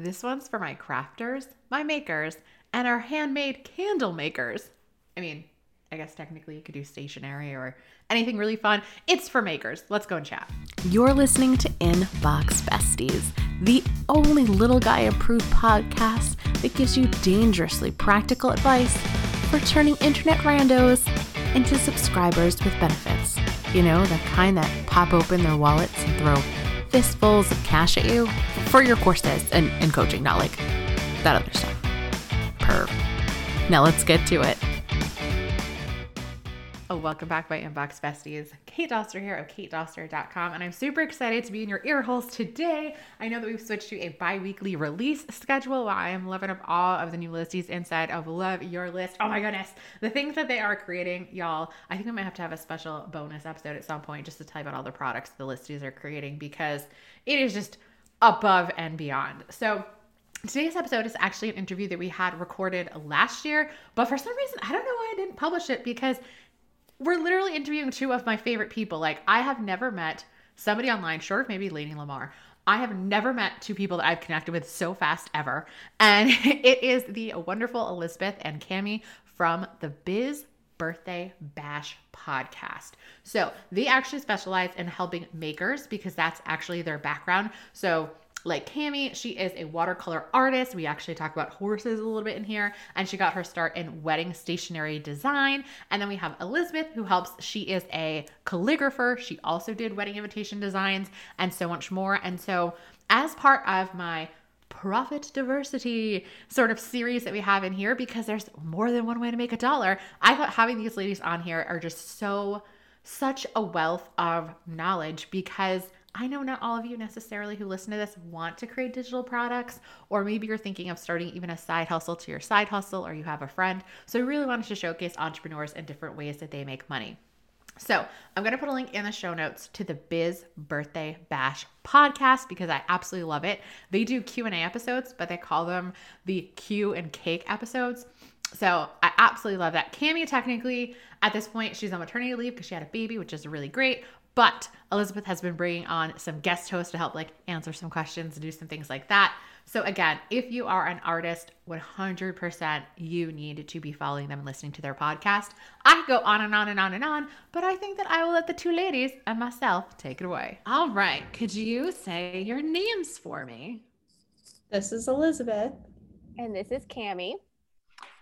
This one's for my crafters, my makers, and our handmade candle makers. I mean, I guess technically you could do stationery or anything really fun. It's for makers. Let's go and chat. You're listening to Inbox Besties, the only little guy approved podcast that gives you dangerously practical advice for turning internet randos into subscribers with benefits. You know, the kind that pop open their wallets and throw fistfuls of cash at you for your courses and, and coaching, not like that other stuff. Perv. Now let's get to it. Oh, welcome back, my inbox besties. Kate Doster here of katedoster.com, and I'm super excited to be in your ear holes today. I know that we've switched to a bi weekly release schedule. While I am loving up all of the new listies inside of Love Your List. Oh my goodness, the things that they are creating, y'all. I think I might have to have a special bonus episode at some point just to tell you about all the products the listies are creating because it is just above and beyond. So, Today's episode is actually an interview that we had recorded last year, but for some reason, I don't know why I didn't publish it because we're literally interviewing two of my favorite people. Like, I have never met somebody online, short of maybe Lady Lamar. I have never met two people that I've connected with so fast ever. And it is the wonderful Elizabeth and Cami from the Biz Birthday Bash podcast. So they actually specialize in helping makers because that's actually their background. So like Cami, she is a watercolor artist. We actually talk about horses a little bit in here, and she got her start in wedding stationery design. And then we have Elizabeth, who helps. She is a calligrapher. She also did wedding invitation designs and so much more. And so, as part of my profit diversity sort of series that we have in here, because there's more than one way to make a dollar, I thought having these ladies on here are just so, such a wealth of knowledge because I know not all of you necessarily who listen to this want to create digital products, or maybe you're thinking of starting even a side hustle to your side hustle, or you have a friend. So I really wanted to showcase entrepreneurs and different ways that they make money. So I'm going to put a link in the show notes to the Biz Birthday Bash podcast because I absolutely love it. They do Q&A episodes, but they call them the Q and Cake episodes. So I absolutely love that. Cami, technically, at this point, she's on maternity leave because she had a baby, which is really great. But Elizabeth has been bringing on some guest hosts to help like answer some questions and do some things like that. So again, if you are an artist, 100% you need to be following them and listening to their podcast. I go on and on and on and on, but I think that I will let the two ladies and myself take it away. All right, could you say your names for me? This is Elizabeth. And this is Cami.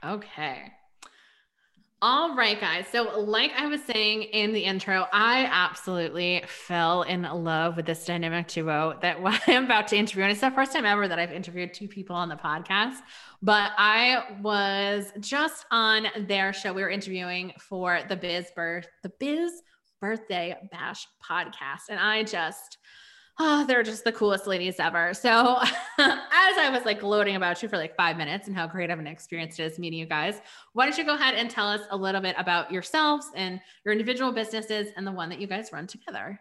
Okay. All right, guys. So, like I was saying in the intro, I absolutely fell in love with this dynamic duo that I'm about to interview. And it's the first time ever that I've interviewed two people on the podcast. But I was just on their show. We were interviewing for the Biz Birth, the Biz Birthday Bash podcast. And I just, oh, they're just the coolest ladies ever. So, as I was like gloating about you for like five minutes and how great of an experience it is meeting you guys, why don't you go ahead and tell us a little bit about yourselves and your individual businesses and the one that you guys run together?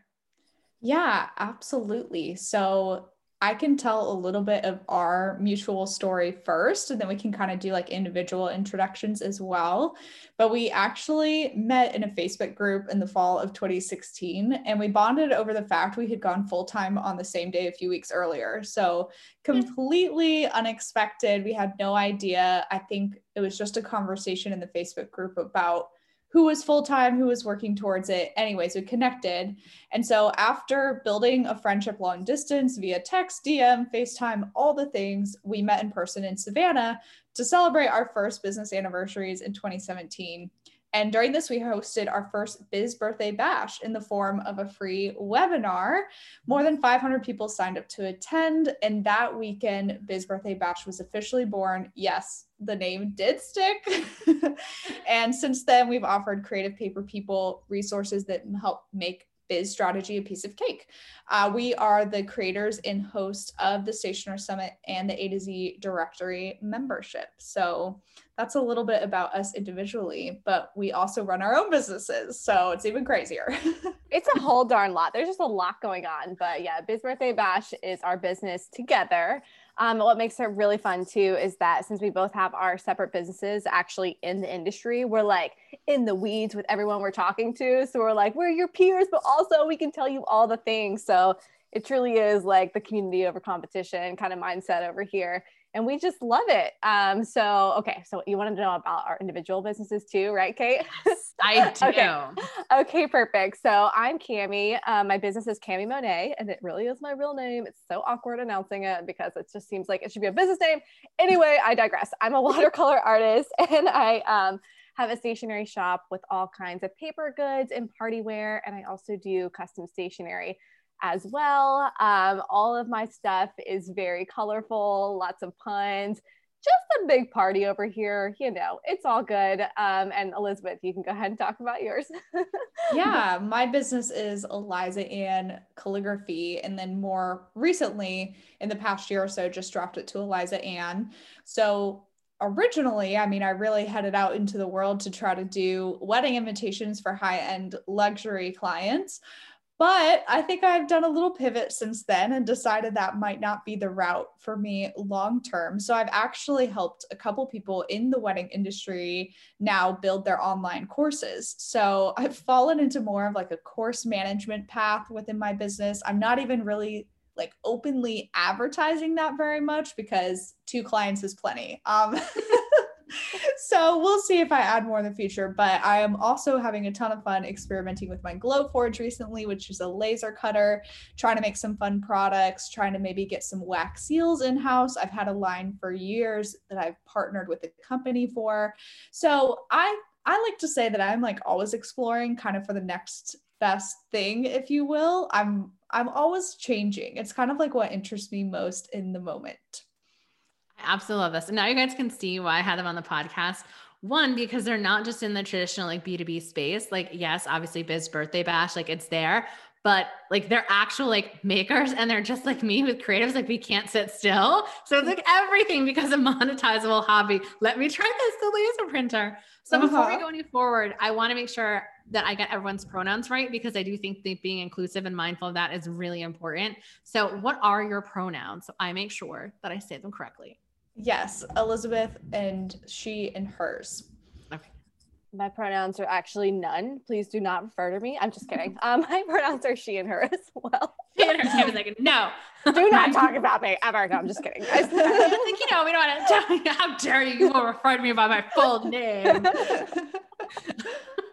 Yeah, absolutely. So, I can tell a little bit of our mutual story first, and then we can kind of do like individual introductions as well. But we actually met in a Facebook group in the fall of 2016, and we bonded over the fact we had gone full time on the same day a few weeks earlier. So hmm. completely unexpected. We had no idea. I think it was just a conversation in the Facebook group about who was full time, who was working towards it. Anyways, we connected. And so after building a friendship long distance via text, DM, FaceTime, all the things, we met in person in Savannah to celebrate our first business anniversaries in 2017. And during this, we hosted our first Biz Birthday Bash in the form of a free webinar. More than 500 people signed up to attend. And that weekend, Biz Birthday Bash was officially born. Yes, the name did stick. and since then, we've offered creative paper people resources that help make biz strategy a piece of cake. Uh, we are the creators and host of the Stationer Summit and the A to Z directory membership. So that's a little bit about us individually, but we also run our own businesses. So it's even crazier. it's a whole darn lot. There's just a lot going on. But yeah, Biz Birthday Bash is our business together. Um, what makes it really fun too is that since we both have our separate businesses actually in the industry, we're like in the weeds with everyone we're talking to. So we're like, we're your peers, but also we can tell you all the things. So It truly is like the community over competition kind of mindset over here and we just love it. Um, so, okay, so you want to know about our individual businesses too, right, Kate? Yes, I do. okay. okay, perfect. So I'm Cami. Um, my business is Cami Monet, and it really is my real name. It's so awkward announcing it because it just seems like it should be a business name. Anyway, I digress. I'm a watercolor artist, and I um, have a stationery shop with all kinds of paper goods and party wear, and I also do custom stationery as well. Um, all of my stuff is very colorful, lots of puns, just a big party over here. You know, it's all good. Um, and Elizabeth, you can go ahead and talk about yours. yeah, my business is Eliza Ann Calligraphy. And then more recently, in the past year or so, just dropped it to Eliza Ann. So originally, I mean, I really headed out into the world to try to do wedding invitations for high end luxury clients. But I think I've done a little pivot since then and decided that might not be the route for me long term. So I've actually helped a couple people in the wedding industry now build their online courses. So I've fallen into more of like a course management path within my business. I'm not even really like openly advertising that very much because two clients is plenty. Um so we'll see if I add more in the future. But I am also having a ton of fun experimenting with my Glowforge recently, which is a laser cutter, trying to make some fun products, trying to maybe get some wax seals in house. I've had a line for years that I've partnered with a company for. So I I like to say that I'm like always exploring kind of for the next best thing, if you will. I'm I'm always changing. It's kind of like what interests me most in the moment. Absolutely love this. And now you guys can see why I had them on the podcast. One, because they're not just in the traditional like B2B space. Like, yes, obviously Biz Birthday Bash, like it's there, but like they're actual like makers and they're just like me with creatives. Like we can't sit still. So it's like everything because a monetizable hobby. Let me try this, the laser printer. So uh-huh. before we go any forward, I want to make sure that I get everyone's pronouns right because I do think that being inclusive and mindful of that is really important. So what are your pronouns? So I make sure that I say them correctly. Yes, Elizabeth and she and hers. Okay. My pronouns are actually none. Please do not refer to me. I'm just kidding. Um, my pronouns are she and her as well. She and her. like, no. do not talk about me ever. No, I'm just kidding. I think, you know, we don't want to tell you. How dare you? You will refer to me by my full name.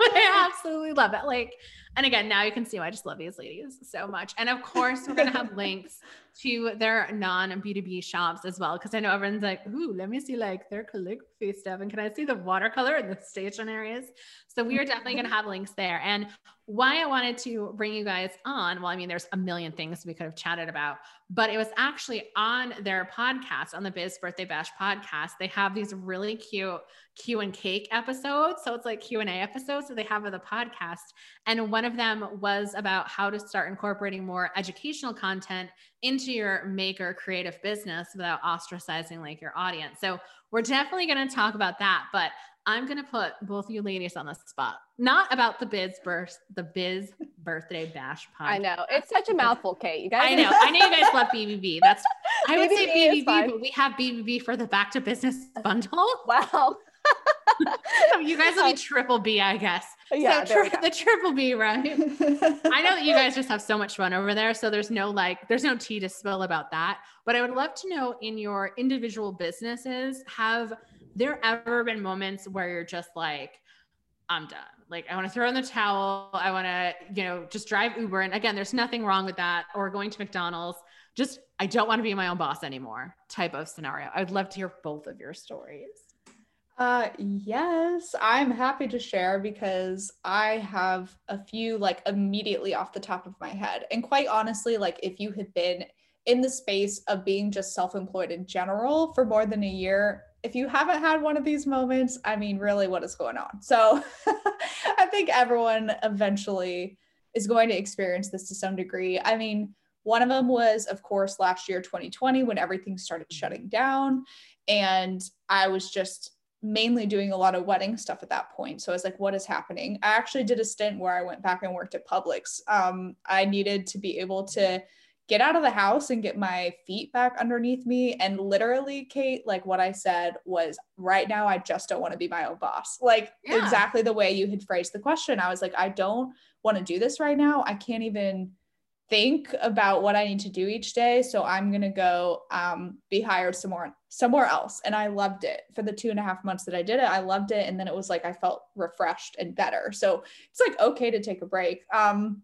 I absolutely love it. Like, and again, now you can see why I just love these ladies so much. And of course, we're going to have links to their non B2B shops as well. Cause I know everyone's like, ooh, let me see like their calligraphy stuff. And can I see the watercolor and the stationaries? So we are definitely going to mm-hmm. have links there. And why I wanted to bring you guys on, well, I mean, there's a million things we could have chatted about, but it was actually on their podcast, on the Biz Birthday Bash podcast. They have these really cute Q and cake episodes. So it's like Q and A episodes. that they have of the podcast. And one of them was about how to start incorporating more educational content into your maker creative business without ostracizing like your audience. So we're definitely going to talk about that, but I'm going to put both you ladies on the spot. Not about the biz birth, the biz birthday bash podcast. I know. It's such a mouthful, Kate. You guys I know. I know you guys love BBB. That's I would say BBB, but we have BBB for the back to business bundle. Wow. So you guys will be uh, triple B, I guess. Yeah, so tri- the triple B, right? I know that you guys just have so much fun over there. So there's no like, there's no tea to spill about that. But I would love to know in your individual businesses, have there ever been moments where you're just like, I'm done. Like I want to throw in the towel. I want to, you know, just drive Uber. And again, there's nothing wrong with that or going to McDonald's. Just I don't want to be my own boss anymore type of scenario. I'd love to hear both of your stories. Uh yes, I'm happy to share because I have a few like immediately off the top of my head. And quite honestly, like if you had been in the space of being just self-employed in general for more than a year, if you haven't had one of these moments, I mean, really what is going on? So I think everyone eventually is going to experience this to some degree. I mean, one of them was, of course, last year, 2020, when everything started shutting down. And I was just mainly doing a lot of wedding stuff at that point. So I was like, what is happening? I actually did a stint where I went back and worked at Publix. Um, I needed to be able to get out of the house and get my feet back underneath me. And literally, Kate, like what I said was right now, I just don't want to be my own boss. Like yeah. exactly the way you had phrased the question. I was like, I don't want to do this right now. I can't even think about what I need to do each day. So I'm gonna go um, be hired somewhere somewhere else. And I loved it for the two and a half months that I did it. I loved it, and then it was like I felt refreshed and better. So it's like okay to take a break. Um,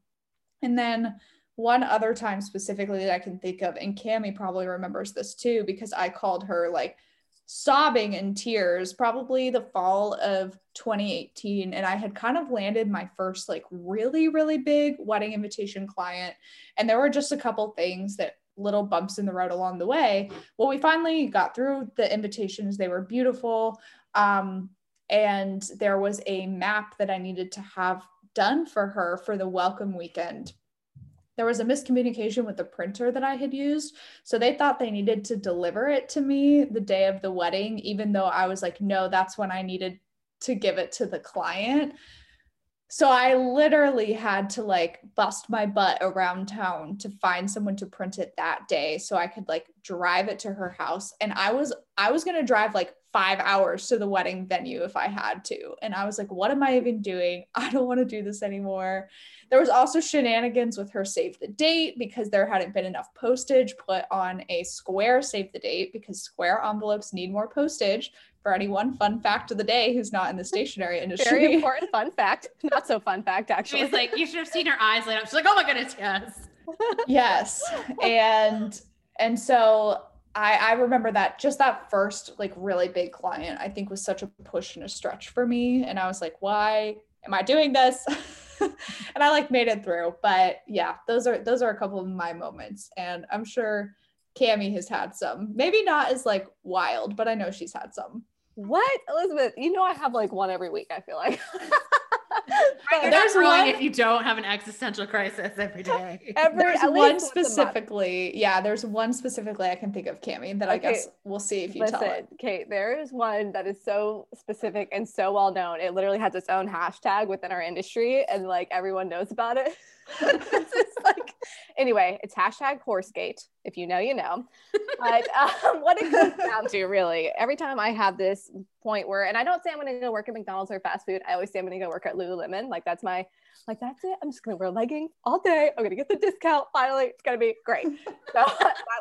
and then one other time specifically that I can think of, and Cami probably remembers this too because I called her like sobbing in tears probably the fall of 2018 and i had kind of landed my first like really really big wedding invitation client and there were just a couple things that little bumps in the road along the way. Well we finally got through the invitations they were beautiful um, and there was a map that i needed to have done for her for the welcome weekend there was a miscommunication with the printer that I had used. So they thought they needed to deliver it to me the day of the wedding, even though I was like, no, that's when I needed to give it to the client. So I literally had to like bust my butt around town to find someone to print it that day so I could like drive it to her house and I was I was going to drive like 5 hours to the wedding venue if I had to and I was like what am I even doing? I don't want to do this anymore. There was also shenanigans with her save the date because there hadn't been enough postage put on a square save the date because square envelopes need more postage. For anyone, fun fact of the day who's not in the stationery industry. Very important fun fact. Not so fun fact, actually. She's like, you should have seen her eyes light up. She's like, oh my goodness, yes. yes. And and so I, I remember that just that first like really big client I think was such a push and a stretch for me. And I was like, why am I doing this? and I like made it through. But yeah, those are those are a couple of my moments. And I'm sure Cami has had some. Maybe not as like wild, but I know she's had some. What? Elizabeth, you know I have like one every week, I feel like. There's one if you don't have an existential crisis every day. Every, there's one specifically. Yeah, there's one specifically I can think of, Cami, that okay. I guess we'll see if you Listen, tell it. Kate, there is one that is so specific and so well known. It literally has its own hashtag within our industry, and like everyone knows about it. it's like anyway, it's hashtag horsegate. If you know, you know. But um, what it comes down to, really, every time I have this point where, and I don't say I'm going to go work at McDonald's or fast food. I always say I'm going to go work at Lululemon. Like that's my, like that's it. I'm just going to wear leggings all day. I'm going to get the discount. Finally, it's going to be great. So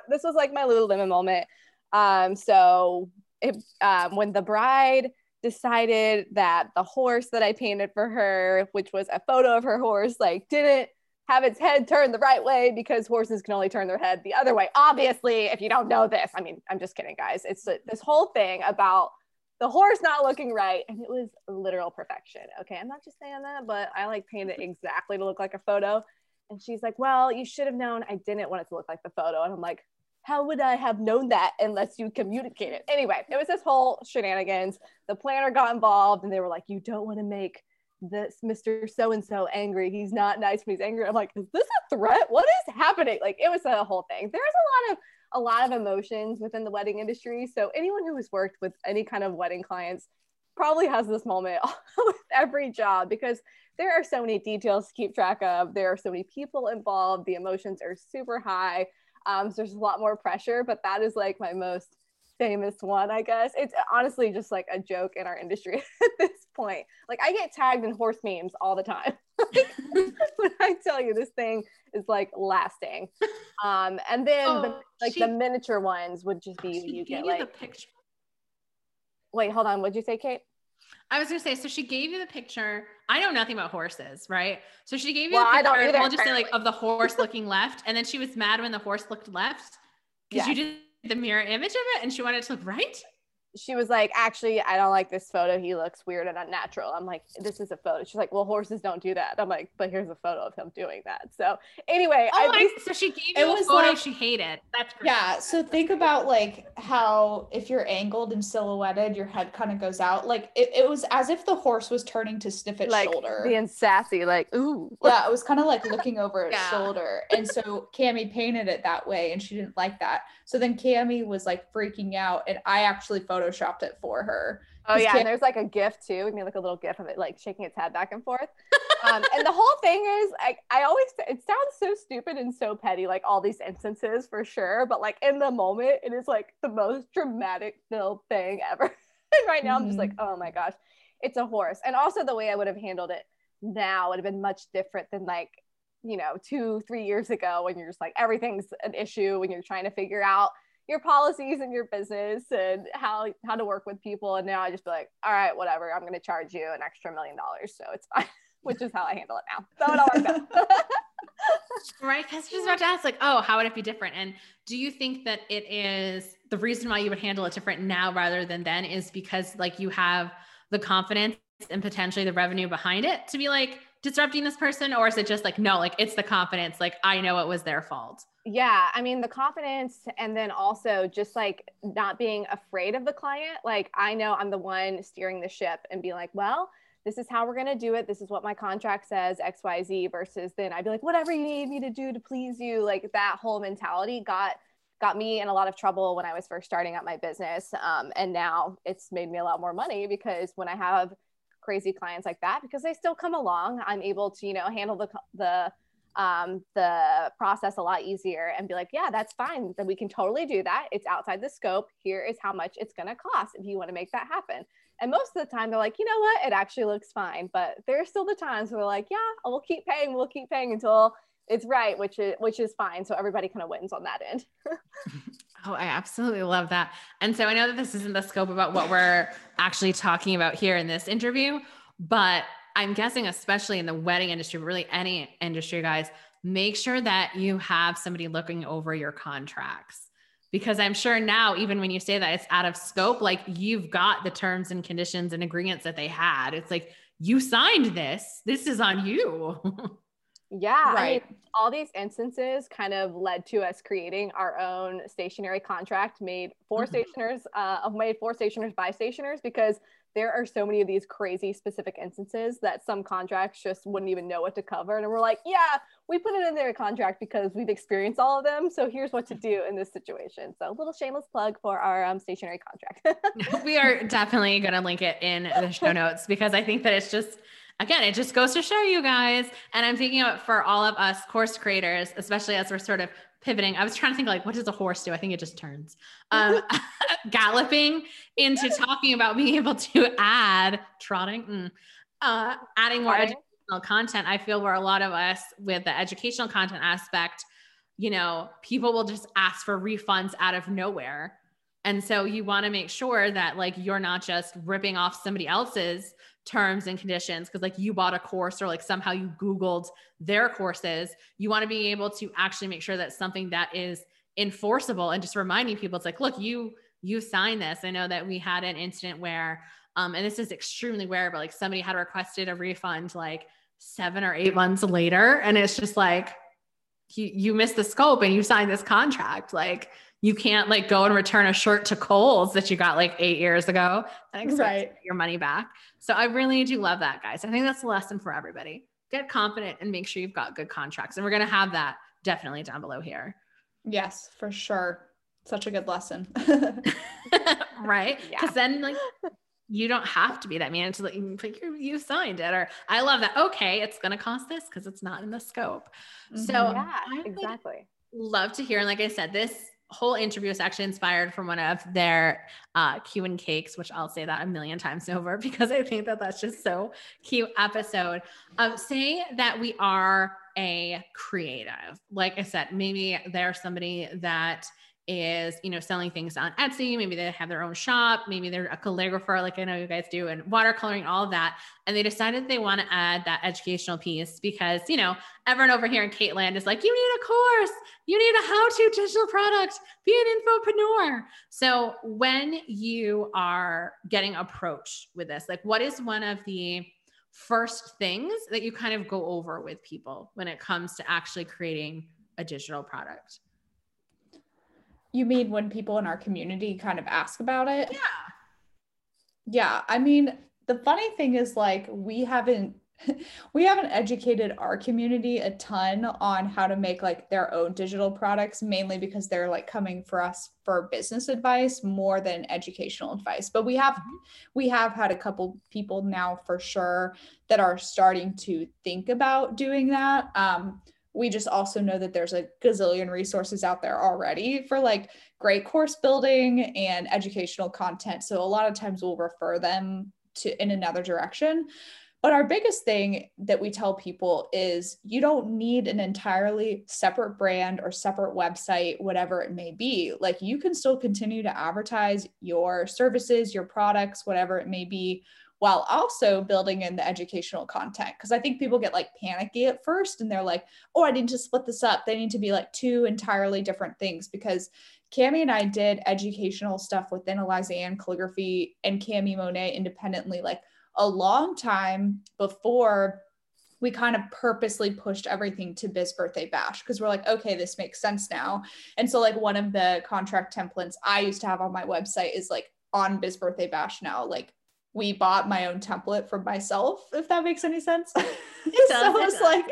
this was like my Lululemon moment. Um, so it, um, when the bride decided that the horse that I painted for her, which was a photo of her horse, like didn't have its head turned the right way because horses can only turn their head the other way. Obviously, if you don't know this, I mean, I'm just kidding, guys. It's this whole thing about the horse not looking right, and it was literal perfection. Okay, I'm not just saying that, but I like painted it exactly to look like a photo. And she's like, Well, you should have known I didn't want it to look like the photo. And I'm like, How would I have known that unless you communicated? Anyway, it was this whole shenanigans. The planner got involved, and they were like, You don't want to make this Mr. So and so angry. He's not nice when he's angry. I'm like, is this a threat? What is happening? Like it was a whole thing. There's a lot of a lot of emotions within the wedding industry. So anyone who has worked with any kind of wedding clients probably has this moment with every job because there are so many details to keep track of. There are so many people involved. The emotions are super high. Um, so there's a lot more pressure, but that is like my most famous one, I guess. It's honestly just like a joke in our industry at this point. Like I get tagged in horse memes all the time. when I tell you this thing is like lasting. Um, and then oh, the, like she, the miniature ones would just be you get like the picture. Wait, hold on. What'd you say, Kate? I was gonna say, so she gave you the picture. I know nothing about horses, right? So she gave you well, the picture. I don't either, I'll just say like of the horse looking left, and then she was mad when the horse looked left because yes. you did the mirror image of it and she wanted to look right she was like, actually, I don't like this photo. He looks weird and unnatural. I'm like, this is a photo. She's like, well, horses don't do that. I'm like, but here's a photo of him doing that. So anyway, oh, I, so she gave you it a photo like, she hated. That's great. yeah. So think about like how if you're angled and silhouetted, your head kind of goes out. Like it, it was as if the horse was turning to sniff its like, shoulder, being sassy, like ooh. Yeah, it was kind of like looking over its yeah. shoulder, and so Cami painted it that way, and she didn't like that. So then Cami was like freaking out, and I actually photoshopped it for her. Oh yeah, Cam- and there's like a GIF too. We made like a little GIF of it, like shaking its head back and forth. um, and the whole thing is, I, I always it sounds so stupid and so petty, like all these instances for sure. But like in the moment, it is like the most dramatic filled thing ever. and right now, mm-hmm. I'm just like, mm-hmm. oh my gosh, it's a horse. And also the way I would have handled it now would have been much different than like you know, two, three years ago when you're just like everything's an issue when you're trying to figure out your policies and your business and how how to work with people. And now I just be like, all right, whatever, I'm gonna charge you an extra million dollars. So it's fine, which is how I handle it now. So it all works out. right because just about to ask like oh how would it be different and do you think that it is the reason why you would handle it different now rather than then is because like you have the confidence and potentially the revenue behind it to be like disrupting this person or is it just like no like it's the confidence like i know it was their fault yeah i mean the confidence and then also just like not being afraid of the client like i know i'm the one steering the ship and be like well this is how we're going to do it. This is what my contract says, XYZ, versus then I'd be like, whatever you need me to do to please you. Like that whole mentality got got me in a lot of trouble when I was first starting out my business. Um, and now it's made me a lot more money because when I have crazy clients like that, because they still come along, I'm able to, you know, handle the, the, um, the process a lot easier and be like, yeah, that's fine. Then we can totally do that. It's outside the scope. Here is how much it's going to cost if you want to make that happen. And most of the time they're like, you know what, it actually looks fine. But there are still the times where they're like, yeah, we'll keep paying, we'll keep paying until it's right, which is which is fine. So everybody kind of wins on that end. oh, I absolutely love that. And so I know that this isn't the scope about what we're actually talking about here in this interview, but I'm guessing, especially in the wedding industry, really any industry, guys, make sure that you have somebody looking over your contracts because I'm sure now, even when you say that it's out of scope, like you've got the terms and conditions and agreements that they had. It's like you signed this. This is on you. yeah, right. I mean, all these instances kind of led to us creating our own stationery contract made for mm-hmm. stationers, uh, made for stationers by stationers because there are so many of these crazy specific instances that some contracts just wouldn't even know what to cover. And we're like, yeah, we put it in their contract because we've experienced all of them. So here's what to do in this situation. So a little shameless plug for our um, stationery contract. we are definitely going to link it in the show notes because I think that it's just, again, it just goes to show you guys. And I'm thinking of it for all of us course creators, especially as we're sort of pivoting. I was trying to think like, what does a horse do? I think it just turns. Um, galloping into talking about being able to add trotting, mm, uh, adding more educational content. I feel where a lot of us with the educational content aspect, you know, people will just ask for refunds out of nowhere. And so you want to make sure that like you're not just ripping off somebody else's terms and conditions because like you bought a course or like somehow you googled their courses you want to be able to actually make sure that something that is enforceable and just reminding people it's like look you you signed this. I know that we had an incident where um and this is extremely rare but like somebody had requested a refund like seven or eight months later and it's just like you you missed the scope and you signed this contract. Like you can't like go and return a shirt to Kohl's that you got like eight years ago and expect right. your money back. So I really do love that, guys. I think that's a lesson for everybody. Get confident and make sure you've got good contracts. And we're going to have that definitely down below here. Yes, for sure. Such a good lesson. right? Because yeah. then, like, you don't have to be that man to like, you signed it, or I love that. Okay, it's going to cost this because it's not in the scope. Mm-hmm. So, yeah, exactly. Love to hear. And like I said, this whole interview is actually inspired from one of their uh, and cakes, which I'll say that a million times over because I think that that's just so cute episode. Um, say that we are a creative, like I said, maybe there's somebody that is you know selling things on Etsy. Maybe they have their own shop. Maybe they're a calligrapher, like I know you guys do, and watercoloring, all of that. And they decided they want to add that educational piece because you know everyone over here in Caitlin is like, you need a course, you need a how-to digital product, be an infopreneur. So when you are getting approached with this, like what is one of the first things that you kind of go over with people when it comes to actually creating a digital product? You mean when people in our community kind of ask about it? Yeah. Yeah. I mean, the funny thing is like we haven't we haven't educated our community a ton on how to make like their own digital products mainly because they're like coming for us for business advice more than educational advice but we have mm-hmm. we have had a couple people now for sure that are starting to think about doing that um, we just also know that there's a gazillion resources out there already for like great course building and educational content. So a lot of times we'll refer them to in another direction. But our biggest thing that we tell people is you don't need an entirely separate brand or separate website, whatever it may be. Like you can still continue to advertise your services, your products, whatever it may be, while also building in the educational content. Because I think people get like panicky at first and they're like, oh, I need to split this up. They need to be like two entirely different things because Cami and I did educational stuff within Eliza Ann calligraphy and Cami Monet independently, like a long time before we kind of purposely pushed everything to Biz Birthday Bash because we're like, okay, this makes sense now. And so, like, one of the contract templates I used to have on my website is like on Biz Birthday Bash now. Like, we bought my own template for myself, if that makes any sense. It does, so it it's like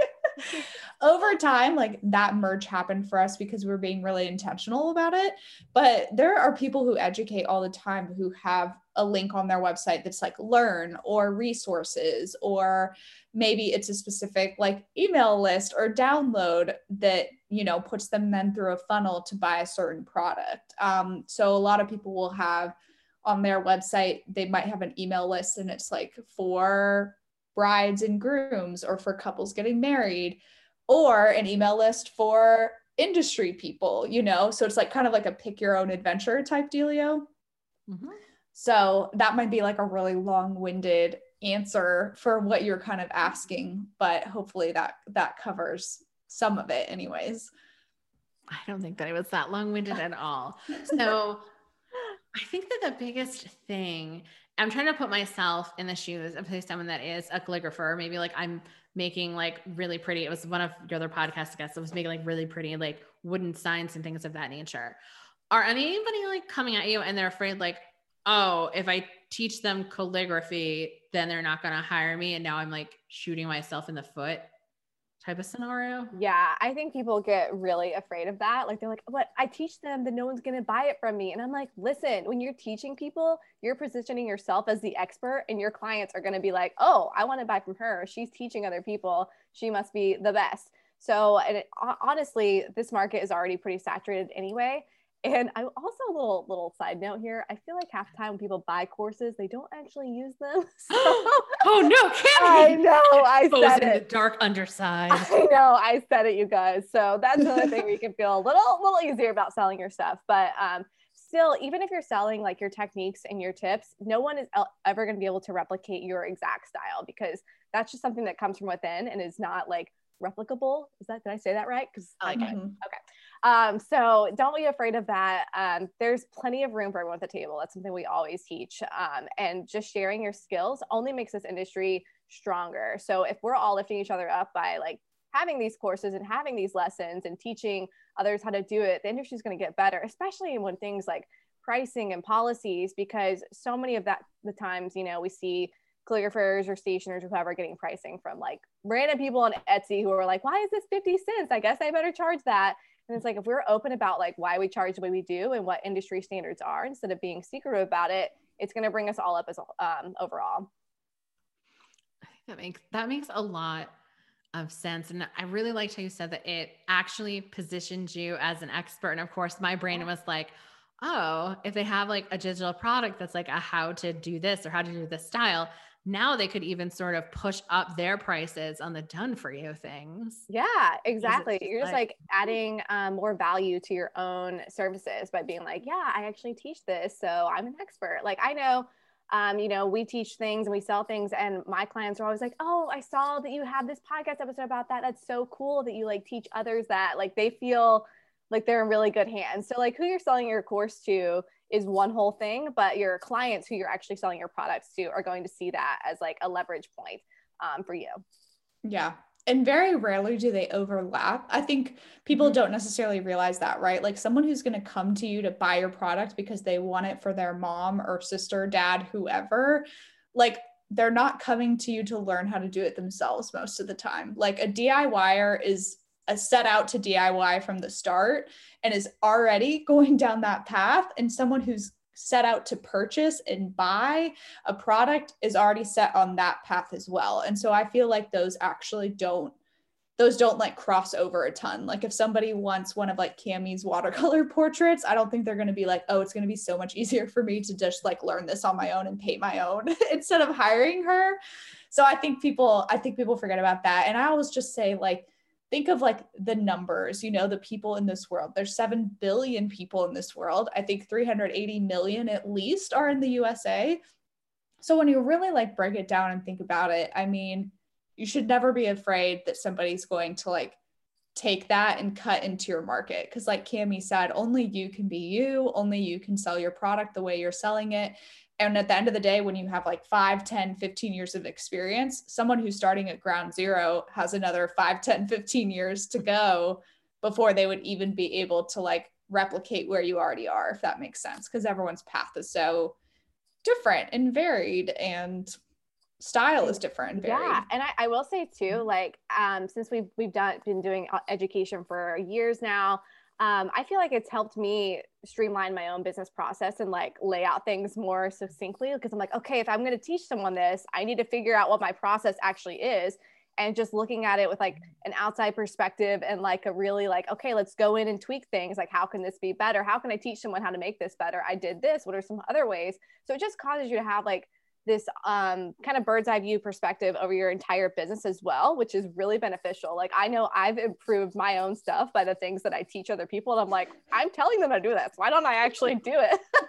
over time, like that merge happened for us because we are being really intentional about it. But there are people who educate all the time who have a link on their website that's like learn or resources, or maybe it's a specific like email list or download that, you know, puts them then through a funnel to buy a certain product. Um, so a lot of people will have on their website, they might have an email list and it's like for brides and grooms or for couples getting married, or an email list for industry people, you know? So it's like kind of like a pick your own adventure type dealio. Mm-hmm. So that might be like a really long winded answer for what you're kind of asking, but hopefully that that covers some of it anyways. I don't think that it was that long winded at all. So I think that the biggest thing, I'm trying to put myself in the shoes of someone that is a calligrapher. Maybe like I'm making like really pretty. It was one of your other podcast guests that was making like really pretty like wooden signs and things of that nature. Are anybody like coming at you and they're afraid like, oh, if I teach them calligraphy, then they're not going to hire me, and now I'm like shooting myself in the foot? Type of scenario. Yeah, I think people get really afraid of that. Like they're like, "What? I teach them, then no one's going to buy it from me." And I'm like, "Listen, when you're teaching people, you're positioning yourself as the expert and your clients are going to be like, "Oh, I want to buy from her. She's teaching other people. She must be the best." So, and it, honestly, this market is already pretty saturated anyway. And I also a little little side note here. I feel like half the time when people buy courses, they don't actually use them. So, oh no, Cami! I know. I said it. The dark underside. I know. I said it, you guys. So that's another thing you can feel a little little easier about selling your stuff. But um, still, even if you're selling like your techniques and your tips, no one is ever going to be able to replicate your exact style because that's just something that comes from within and is not like replicable. Is that did I say that right? Because like mm-hmm. okay. Um, so don't be afraid of that. Um, there's plenty of room for everyone at the table. That's something we always teach. Um, and just sharing your skills only makes this industry stronger. So if we're all lifting each other up by like having these courses and having these lessons and teaching others how to do it, the industry is going to get better, especially when things like pricing and policies, because so many of that the times, you know, we see calligraphers or stationers or whoever getting pricing from like random people on Etsy who are like, why is this 50 cents? I guess I better charge that. And it's like if we're open about like why we charge the way we do and what industry standards are instead of being secretive about it, it's going to bring us all up as um, overall. I think that makes that makes a lot of sense. And I really liked how you said that it actually positioned you as an expert. And of course, my brain was like, oh, if they have like a digital product that's like a how to do this or how to do this style, now they could even sort of push up their prices on the done for you things. Yeah, exactly. Just You're just like, like adding um, more value to your own services by being like, yeah, I actually teach this. So I'm an expert. Like I know, um, you know, we teach things and we sell things and my clients are always like, oh, I saw that you have this podcast episode about that. That's so cool that you like teach others that like they feel like they're in really good hands. So like who you're selling your course to is one whole thing, but your clients who you're actually selling your products to are going to see that as like a leverage point um, for you. Yeah. And very rarely do they overlap. I think people mm-hmm. don't necessarily realize that, right? Like someone who's going to come to you to buy your product because they want it for their mom or sister, dad, whoever, like they're not coming to you to learn how to do it themselves most of the time. Like a DIYer is set out to DIY from the start and is already going down that path, and someone who's set out to purchase and buy a product is already set on that path as well. And so I feel like those actually don't those don't like cross over a ton. Like if somebody wants one of like Cami's watercolor portraits, I don't think they're going to be like, oh, it's going to be so much easier for me to just like learn this on my own and paint my own instead of hiring her. So I think people, I think people forget about that. And I always just say like, think of like the numbers, you know, the people in this world. There's 7 billion people in this world. I think 380 million at least are in the USA. So when you really like break it down and think about it, I mean, you should never be afraid that somebody's going to like take that and cut into your market because like cami said only you can be you only you can sell your product the way you're selling it and at the end of the day when you have like 5 10 15 years of experience someone who's starting at ground zero has another 5 10 15 years to go before they would even be able to like replicate where you already are if that makes sense because everyone's path is so different and varied and style is different. Yeah, and I, I, will say too, like um, since we've we've done been doing uh, education for years now, um, I feel like it's helped me streamline my own business process and like lay out things more succinctly because I'm like, okay, if I'm going to teach someone this, I need to figure out what my process actually is. And just looking at it with like an outside perspective and like a really like, okay, let's go in and tweak things. Like, how can this be better? How can I teach someone how to make this better? I did this. What are some other ways? So it just causes you to have like this um, kind of bird's eye view perspective over your entire business as well, which is really beneficial. Like I know I've improved my own stuff by the things that I teach other people, and I'm like, I'm telling them to do this. Why don't I actually do it?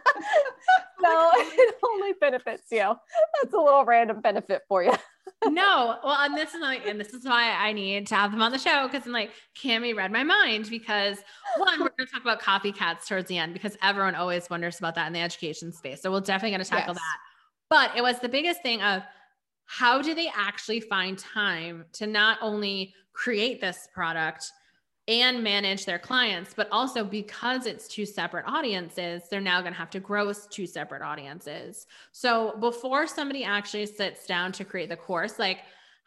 so it only benefits you. That's a little random benefit for you. no, well, and this is like, and this is why I need to have them on the show because I'm like, Cami read my mind because one, we're going to talk about copycats towards the end because everyone always wonders about that in the education space. So we'll definitely going to tackle yes. that but it was the biggest thing of how do they actually find time to not only create this product and manage their clients, but also because it's two separate audiences, they're now going to have to grow two separate audiences. So before somebody actually sits down to create the course, like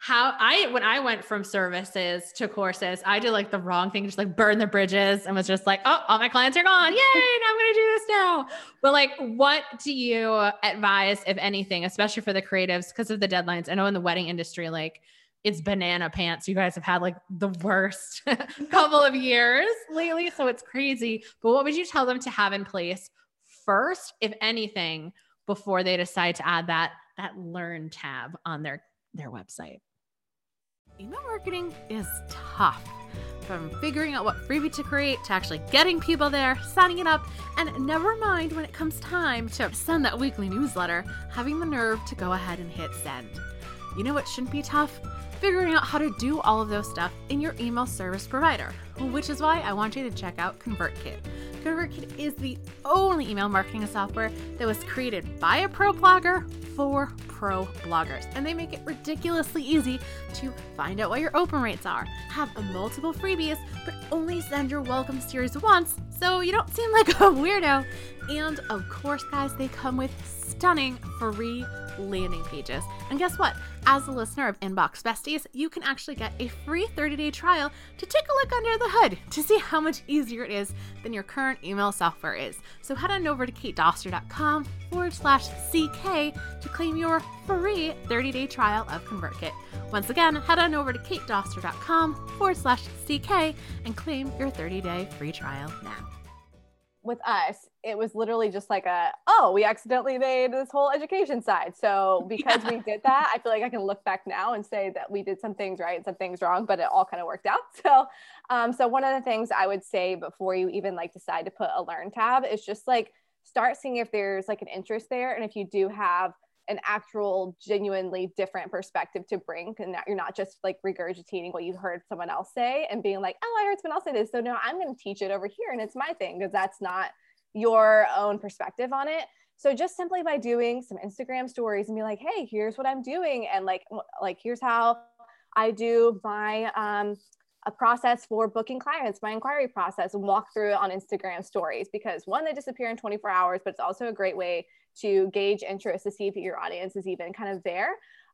how I when I went from services to courses, I did like the wrong thing, just like burn the bridges and was just like, oh, all my clients are gone. Yay, now I'm gonna do this now. But like, what do you advise, if anything, especially for the creatives, because of the deadlines? I know in the wedding industry, like it's banana pants. You guys have had like the worst couple of years lately. So it's crazy. But what would you tell them to have in place first, if anything, before they decide to add that that learn tab on their their website? Email marketing is tough. From figuring out what freebie to create to actually getting people there, signing it up, and never mind when it comes time to send that weekly newsletter, having the nerve to go ahead and hit send. You know what shouldn't be tough? Figuring out how to do all of those stuff in your email service provider, which is why I want you to check out ConvertKit. ConvertKit is the only email marketing software that was created by a pro blogger for pro bloggers, and they make it ridiculously easy to find out what your open rates are, have multiple freebies, but only send your welcome series once so you don't seem like a weirdo. And of course, guys, they come with stunning free landing pages. And guess what? As a listener of Inbox Besties, you can actually get a free 30 day trial to take a look under the hood to see how much easier it is than your current email software is. So head on over to katedoster.com forward slash CK to claim your free 30 day trial of ConvertKit. Once again, head on over to katedoster.com forward slash CK and claim your 30 day free trial now with us, it was literally just like a, oh, we accidentally made this whole education side. So because yeah. we did that, I feel like I can look back now and say that we did some things right and some things wrong, but it all kind of worked out. So, um, so one of the things I would say before you even like decide to put a learn tab is just like start seeing if there's like an interest there. And if you do have an actual genuinely different perspective to bring and you're not just like regurgitating what you heard someone else say and being like oh i heard someone else say this so now i'm going to teach it over here and it's my thing because that's not your own perspective on it. So just simply by doing some instagram stories and be like hey here's what i'm doing and like like here's how i do my um a process for booking clients, my inquiry process, and walk through it on Instagram stories because one, they disappear in 24 hours, but it's also a great way to gauge interest to see if your audience is even kind of there.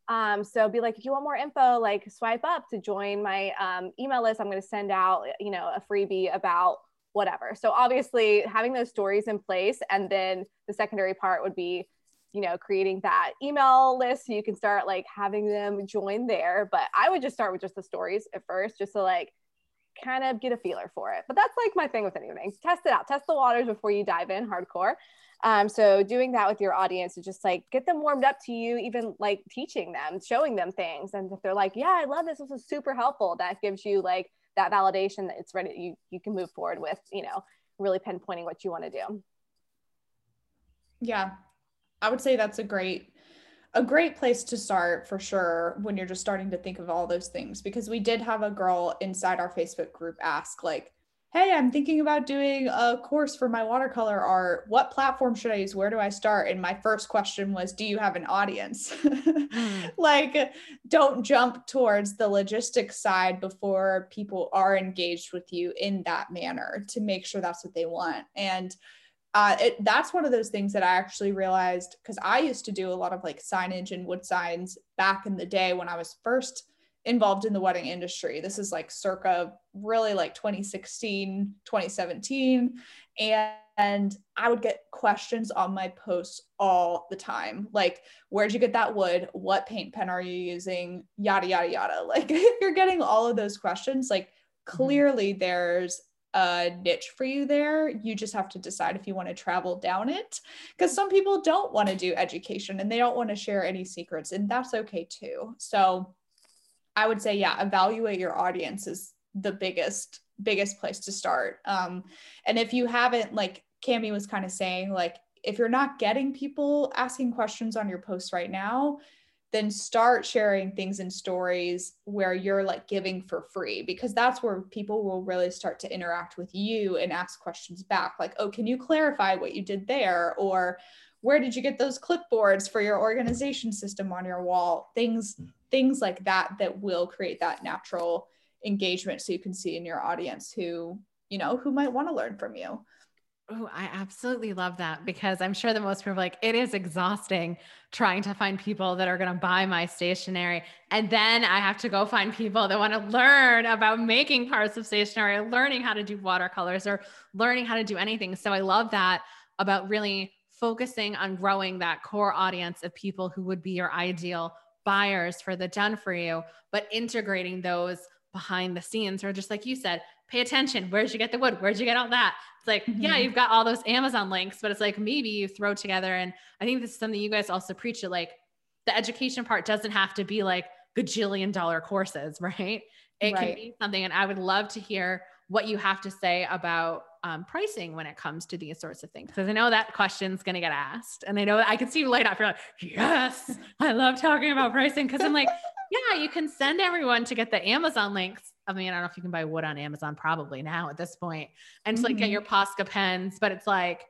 Um, so be like, if you want more info, like swipe up to join my um, email list. I'm going to send out, you know, a freebie about whatever. So obviously having those stories in place, and then the secondary part would be you know, creating that email list so you can start like having them join there. But I would just start with just the stories at first, just to like kind of get a feeler for it. But that's like my thing with anything. Test it out, test the waters before you dive in hardcore. Um, so doing that with your audience is just like get them warmed up to you, even like teaching them, showing them things. And if they're like, yeah, I love this, this is super helpful, that gives you like that validation that it's ready, you, you can move forward with, you know, really pinpointing what you want to do. Yeah. I would say that's a great a great place to start for sure when you're just starting to think of all those things because we did have a girl inside our Facebook group ask like hey, I'm thinking about doing a course for my watercolor art. What platform should I use? Where do I start? And my first question was, do you have an audience? mm. Like, don't jump towards the logistics side before people are engaged with you in that manner to make sure that's what they want. And uh, it, that's one of those things that I actually realized because I used to do a lot of like signage and wood signs back in the day when I was first involved in the wedding industry. This is like circa really like 2016, 2017. And, and I would get questions on my posts all the time. Like, where'd you get that wood? What paint pen are you using? Yada, yada, yada. Like, if you're getting all of those questions, like, mm-hmm. clearly mm-hmm. there's a niche for you there. You just have to decide if you want to travel down it. Because some people don't want to do education and they don't want to share any secrets, and that's okay too. So, I would say, yeah, evaluate your audience is the biggest, biggest place to start. Um, and if you haven't, like Cami was kind of saying, like, if you're not getting people asking questions on your posts right now, then start sharing things in stories where you're like giving for free because that's where people will really start to interact with you and ask questions back like oh can you clarify what you did there or where did you get those clipboards for your organization system on your wall things things like that that will create that natural engagement so you can see in your audience who you know who might want to learn from you Oh, I absolutely love that because I'm sure that most people like it is exhausting trying to find people that are going to buy my stationery. And then I have to go find people that want to learn about making parts of stationery, learning how to do watercolors or learning how to do anything. So I love that about really focusing on growing that core audience of people who would be your ideal buyers for the done for you, but integrating those behind the scenes or just like you said, pay attention. Where'd you get the wood? Where'd you get all that? It's like, mm-hmm. yeah, you've got all those Amazon links, but it's like maybe you throw together. And I think this is something you guys also preach it like the education part doesn't have to be like gajillion dollar courses, right? It right. can be something. And I would love to hear what you have to say about um, pricing when it comes to these sorts of things? Because I know that question's going to get asked. And I know I can see you light up. You're like, yes, I love talking about pricing. Because I'm like, yeah, you can send everyone to get the Amazon links. I mean, I don't know if you can buy wood on Amazon probably now at this point, and to like get mm-hmm. your Posca pens, but it's like,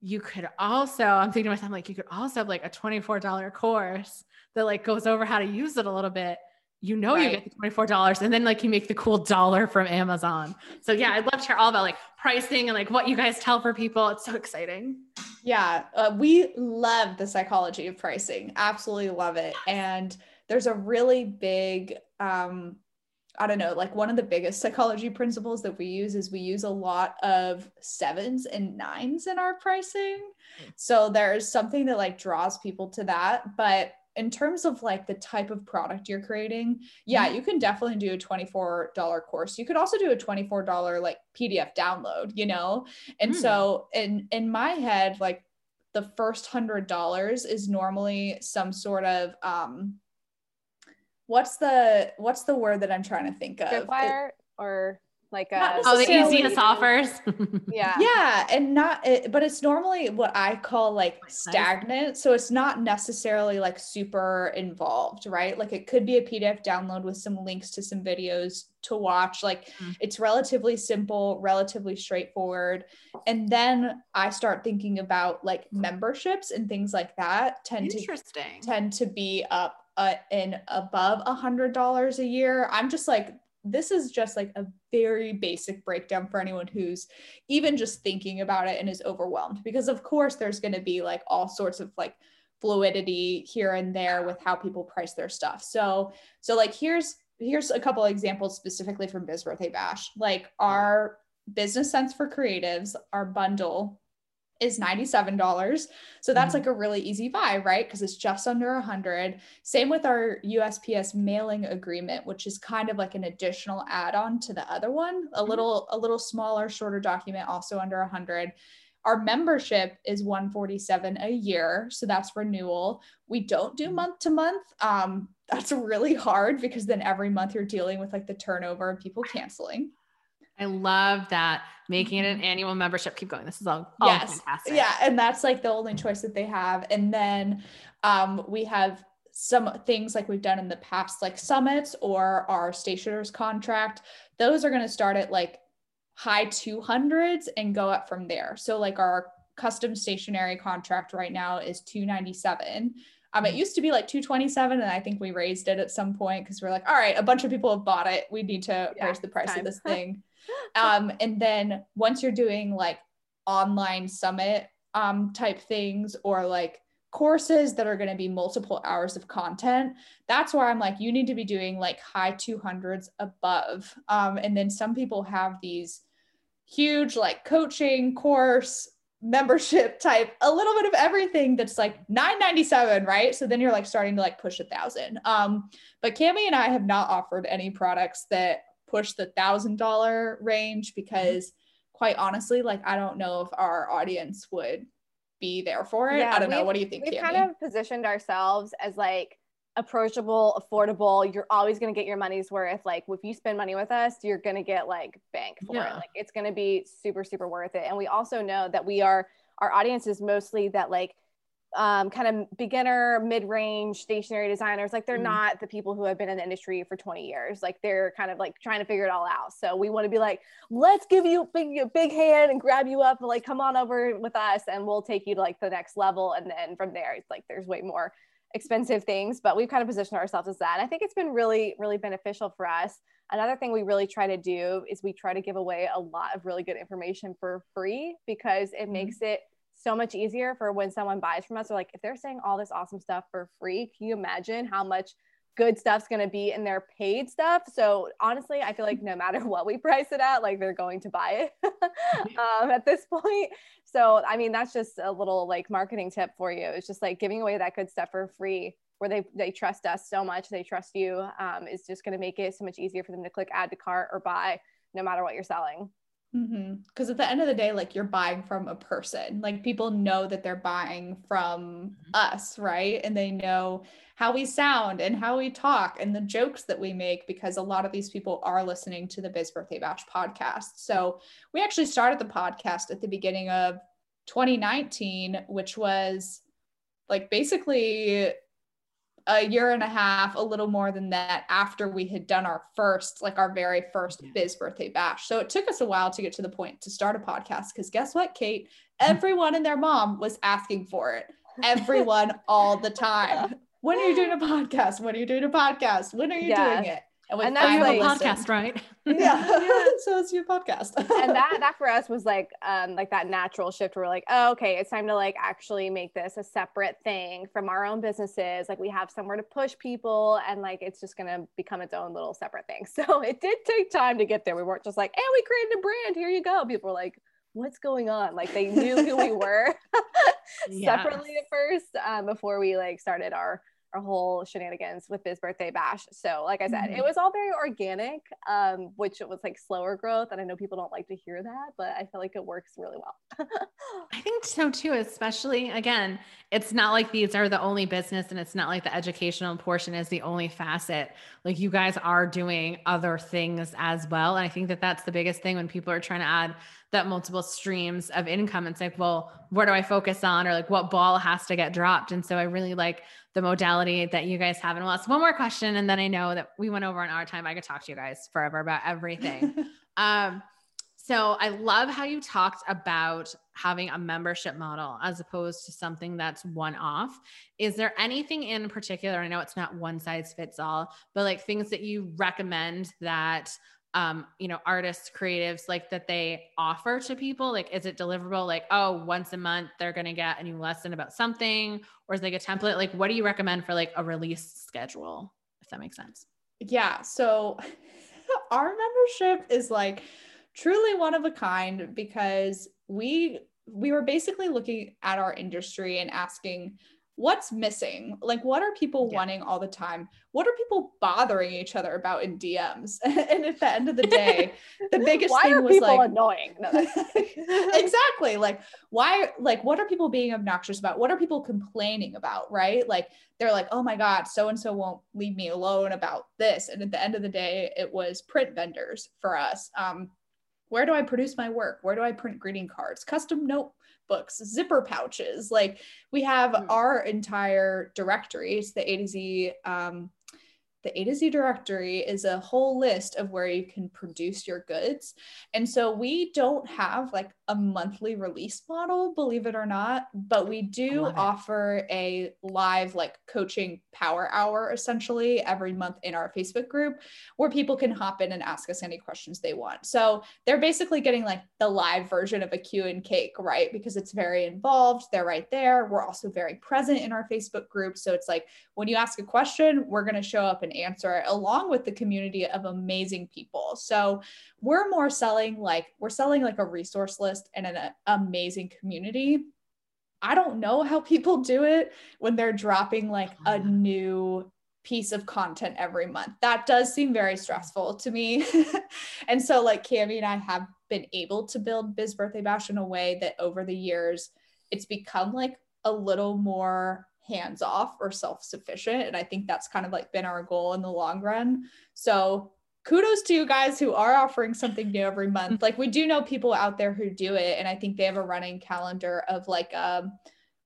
you could also, I'm thinking to myself, like, you could also have like a $24 course that like goes over how to use it a little bit you know right. you get the $24 and then like you make the cool dollar from Amazon. So yeah, I'd love to hear all about like pricing and like what you guys tell for people. It's so exciting. Yeah, uh, we love the psychology of pricing. Absolutely love it. And there's a really big um I don't know, like one of the biggest psychology principles that we use is we use a lot of sevens and nines in our pricing. Hmm. So there's something that like draws people to that, but in terms of like the type of product you're creating, yeah, mm-hmm. you can definitely do a $24 course. You could also do a $24 like PDF download, you know? And mm. so in in my head, like the first hundred dollars is normally some sort of um what's the what's the word that I'm trying to think of? Tripwire or like a, oh the easiest offers. Yeah. Yeah and not it, but it's normally what i call like stagnant so it's not necessarily like super involved right? Like it could be a pdf download with some links to some videos to watch like mm-hmm. it's relatively simple relatively straightforward and then i start thinking about like memberships and things like that tend Interesting. to tend to be up uh, in above a hundred dollars a year. I'm just like this is just like a very basic breakdown for anyone who's even just thinking about it and is overwhelmed. Because of course there's going to be like all sorts of like fluidity here and there with how people price their stuff. So so like here's here's a couple examples specifically from biz birthday bash. Like our business sense for creatives our bundle is $97. So that's Mhm. like a really easy buy, right? Because it's just under 100. Same with our USPS mailing agreement, which is kind of like an additional add-on to the other one, a little a little smaller, shorter document also under 100. Our membership is 147 a year, so that's renewal. We don't do Mhm. month to month. Um that's really hard because then every month you're dealing with like the turnover and people canceling. I love that making it an annual membership. Keep going. This is all, all yes. fantastic. yeah and that's like the only choice that they have. And then um, we have some things like we've done in the past like summits or our stationers contract. Those are going to start at like high 200s and go up from there. So like our custom stationery contract right now is 297 um, it used to be like 227 and i think we raised it at some point because we're like all right a bunch of people have bought it. We need to Yeah, raise the price time. of this thing um, and then once you're doing like online summit um, type things or like courses that are going to be multiple hours of content that's where i'm like you need to be doing like high 200s above. Um, and then some people have these huge like coaching course membership type a little bit of everything that's like 997 right? So then you're like starting to like push a thousand. Um but cami and i have not offered any products that push the thousand dollar range because quite honestly like i don't know if our audience would be there for it Yeah, i don't know what do you think We've kind of positioned ourselves as like approachable, affordable. You're always going to get your money's worth. Like if you spend money with us, you're going to get like bank for Yeah. it. Like it's going to be super, super worth it. And we also know that we are, our audience is mostly that like um, kind of beginner, mid-range stationery designers. Like they're Mhm. not the people who have been in the industry for 20 years. Like they're kind of like trying to figure it all out. So we want to be like, let's give you a big, a big hand and grab you up and like come on over with us and we'll take you to like the next level. And then from there, it's like there's way more expensive things, but we've kind of positioned ourselves as that. And I think it's been really, really beneficial for us. Another thing we really try to do is we try to give away a lot of really good information for free because it Mhm. makes it so much easier for when someone buys from us. Or like if they're saying all this awesome stuff for free, can you imagine how much good stuff's going to be in their paid stuff? So honestly, I feel like no matter what we price it at, like they're going to buy it um, at this point. So I mean, that's just a little like marketing tip for you. It's just like giving away that good stuff for free. Where they, they trust us so much, they trust you, um, is just going to make it so much easier for them to click add to cart or buy, no matter what you're selling. Mm-hmm. Because at the end of the day, like you're buying from a person. Like people know that they're buying from mm-hmm. us, right? And they know how we sound and how we talk and the jokes that we make because a lot of these people are listening to the Biz Birthday Bash podcast. So we actually started the podcast at the beginning of 2019, which was like basically a year and a half, a little more than that, after we had done our first, like our very first. Biz Birthday Bash. So it took us a while to get to the point to start a podcast. Because guess what, Kate? Everyone and their mom was asking for it. Everyone all the time. When are you doing a podcast? When are you doing a podcast? When are you Yeah. doing it? We And that's I have a like- listened. podcast, right? Yeah. so it's your podcast. and that that for us was like um like that natural shift where we're like oh okay it's time to like actually make this a separate thing from our own businesses like we have somewhere to push people and like it's just gonna become its own little separate thing so it did take time to get there we weren't just like hey we created a brand here you go people were like what's going on like they knew who we were separately at first um, before we like started our our whole shenanigans with Biz Birthday Bash. So, like I said, Mhm. it was all very organic, um, which it was like slower growth. And I know people don't like to hear that, but I feel like it works really well. I think so too, especially again, it's not like these are the only business and it's not like the educational portion is the only facet. Like you guys are doing other things as well. And I think that that's the biggest thing when people are trying to add that multiple streams of income. It's like, well, where do I focus on? Or like what ball has to get dropped? And so I really like the modality that you guys have. And we'll ask one more question. And then I know that we went over an hour time. I could talk to you guys forever about everything. Um, so I love how you talked about having a membership model as opposed to something that's one off. Is there anything in particular? I know it's not one size fits all, but like things that you recommend that um, you know, artists, creatives like that they offer to people? Like, is it deliverable? Like, oh, once a month they're gonna get a new lesson about something, or is like a template? Like, what do you recommend for like a release schedule? If that makes sense. Yeah. So our membership is like truly one of a kind because we we were basically looking at our industry and asking what's missing? Like, what are people yeah. wanting all the time? What are people bothering each other about in DMs? and at the end of the day, the biggest why thing are was people like annoying. No, exactly. Like, why? Like, what are people being obnoxious about? What are people complaining about? Right? Like, they're like, oh my god, so and so won't leave me alone about this. And at the end of the day, it was print vendors for us. Um, where do I produce my work? Where do I print greeting cards? Custom note books, zipper pouches. Like we have mm. our entire directory. It's the A to Z um, the A to Z directory is a whole list of where you can produce your goods. And so we don't have like a monthly release model, believe it or not, but we do offer a live like coaching power hour essentially every month in our Facebook group where people can hop in and ask us any questions they want. So they're basically getting like the live version of a Q and cake, right? Because it's very involved. They're right there. We're also very present in our Facebook group. So it's like when you ask a question, we're going to show up and answer along with the community of amazing people. So we're more selling like we're selling like a resource list and an a, amazing community. I don't know how people do it when they're dropping like a mm-hmm. new piece of content every month. That does seem very stressful to me. and so like Cami and I have been able to build Biz Birthday Bash in a way that over the years it's become like a little more hands off or self sufficient. And I think that's kind of like been our goal in the long run. So kudos to you guys who are offering something new every month. Like we do know people out there who do it. And I think they have a running calendar of like, um,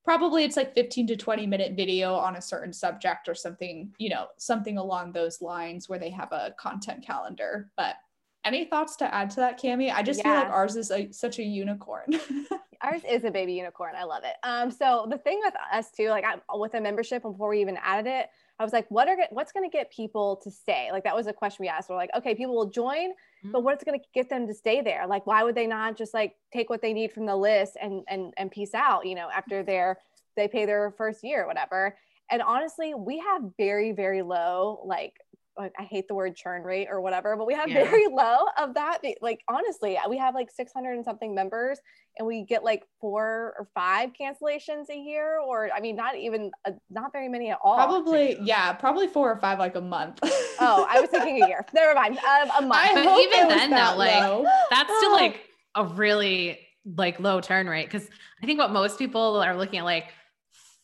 probably it's like 15 to 20 minute video on a certain subject or something, you know, something along those lines where they have a content calendar. But any thoughts to add to that, Cami? I just yeah. feel like ours is a, such a unicorn. ours is a baby unicorn. I love it. Um, so the thing with us too, like I, with a membership, before we even added it, I was like, what are what's going to get people to stay? Like that was a question we asked. We're like, okay, people will join, mm-hmm. but what's going to get them to stay there? Like, why would they not just like take what they need from the list and and and peace out? You know, after their they pay their first year or whatever. And honestly, we have very very low like I hate the word churn rate or whatever, but we have yeah. very low of that. Like honestly, we have like 600 and something members and we get like four or five cancellations a year or I mean not even uh, not very many at all. Probably yeah, probably four or five like a month. oh, I was thinking a year. Never mind. Um, a month. I but even then though, like low. that's still like a really like low churn rate because I think what most people are looking at like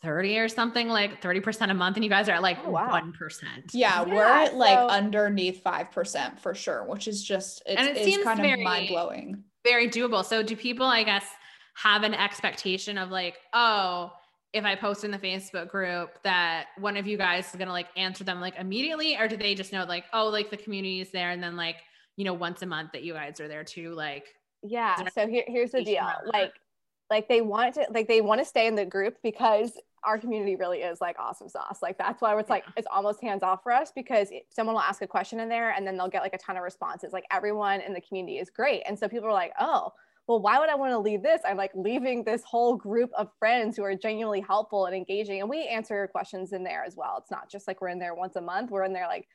30 or something like 30% a month and you guys are at like oh, wow. 1%. Yeah, yeah, we're at like underneath 5% for sure, which is just it's, and it seems kind very, of mind-blowing. Very doable. So do people I guess have an expectation of like, oh, if I post in the Facebook group that one of you guys is going to like answer them like immediately or do they just know like, oh, like the community is there and then like, you know, once a month that you guys are there too like Yeah, so here, here's the deal. Like like they want to like they want to stay in the group because our community really is like awesome sauce. Like that's why it's like it's almost hands off for us because someone will ask a question in there and then they'll get like a ton of responses. Like everyone in the community is great. And so people are like, "Oh, well, why would I want to leave this? I'm like leaving this whole group of friends who are genuinely helpful and engaging. And we answer your questions in there as well. It's not just like we're in there once a month. We're in there like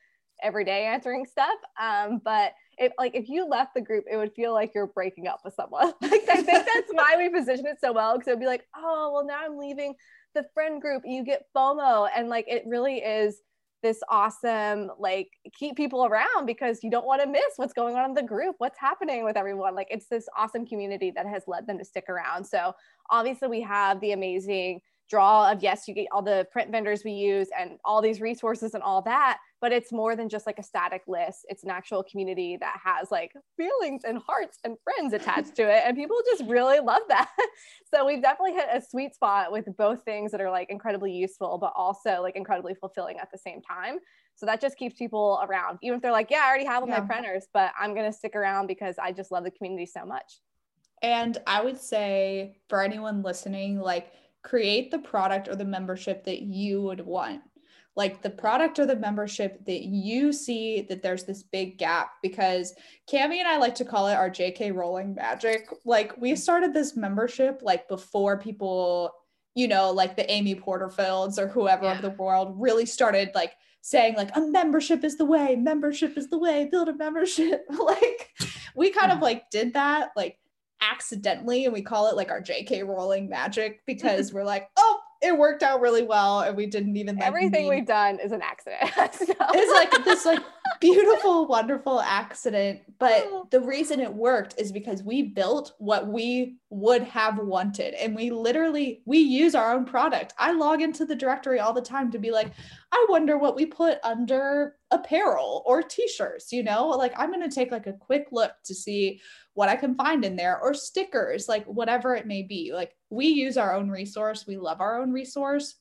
every day answering stuff. Um, but if like if you left the group, it would feel like you're breaking up with someone. like I think that's why we position it so well because it would be like, oh well, now I'm leaving the friend group, you get FOMO. And like it really is this awesome, like keep people around because you don't want to miss what's going on in the group, what's happening with everyone. Like it's this awesome community that has led them to stick around. So obviously we have the amazing draw of yes, you get all the print vendors we use and all these resources and all that but it's more than just like a static list. It's an actual community that has like feelings and hearts and friends attached to it. And people just really love that. so we've definitely hit a sweet spot with both things that are like incredibly useful, but also like incredibly fulfilling at the same time. So that just keeps people around, even if they're like, yeah, I already have all yeah. my printers, but I'm going to stick around because I just love the community so much. And I would say for anyone listening, like create the product or the membership that you would want like the product or the membership that you see that there's this big gap because Cami and I like to call it our JK Rowling magic. Like we started this membership like before people, you know, like the Amy Porterfields or whoever yeah. of the world really started like saying like a membership is the way, membership is the way, build a membership. like we kind of like did that like accidentally and we call it like our JK Rowling magic because we're like, oh, it worked out really well and we didn't even like everything need- we've done is an accident. so. it's like this like beautiful wonderful accident but oh. the reason it worked is because we built what we would have wanted and we literally we use our own product. I log into the directory all the time to be like i wonder what we put under apparel or t-shirts you know? Like i'm going to take like a quick look to see what i can find in there or stickers like whatever it may be. Like we use our own resource we love our own resource